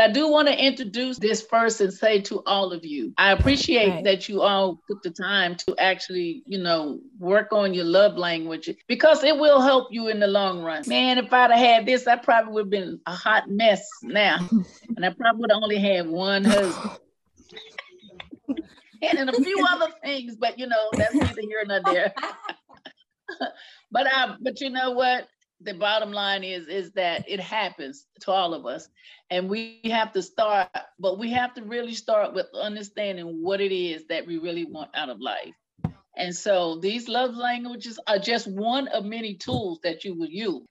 I do want to introduce this first and say to all of you, I appreciate right. that you all took the time to actually, you know, work on your love language because it will help you in the long run. Man, if I'd have had this, I probably would have been a hot mess now. and I probably would have only had one husband. and in a few other things, but you know, that's neither here nor there. but I, but you know what? The bottom line is, is that it happens to all of us, and we have to start. But we have to really start with understanding what it is that we really want out of life. And so these love languages are just one of many tools that you will use.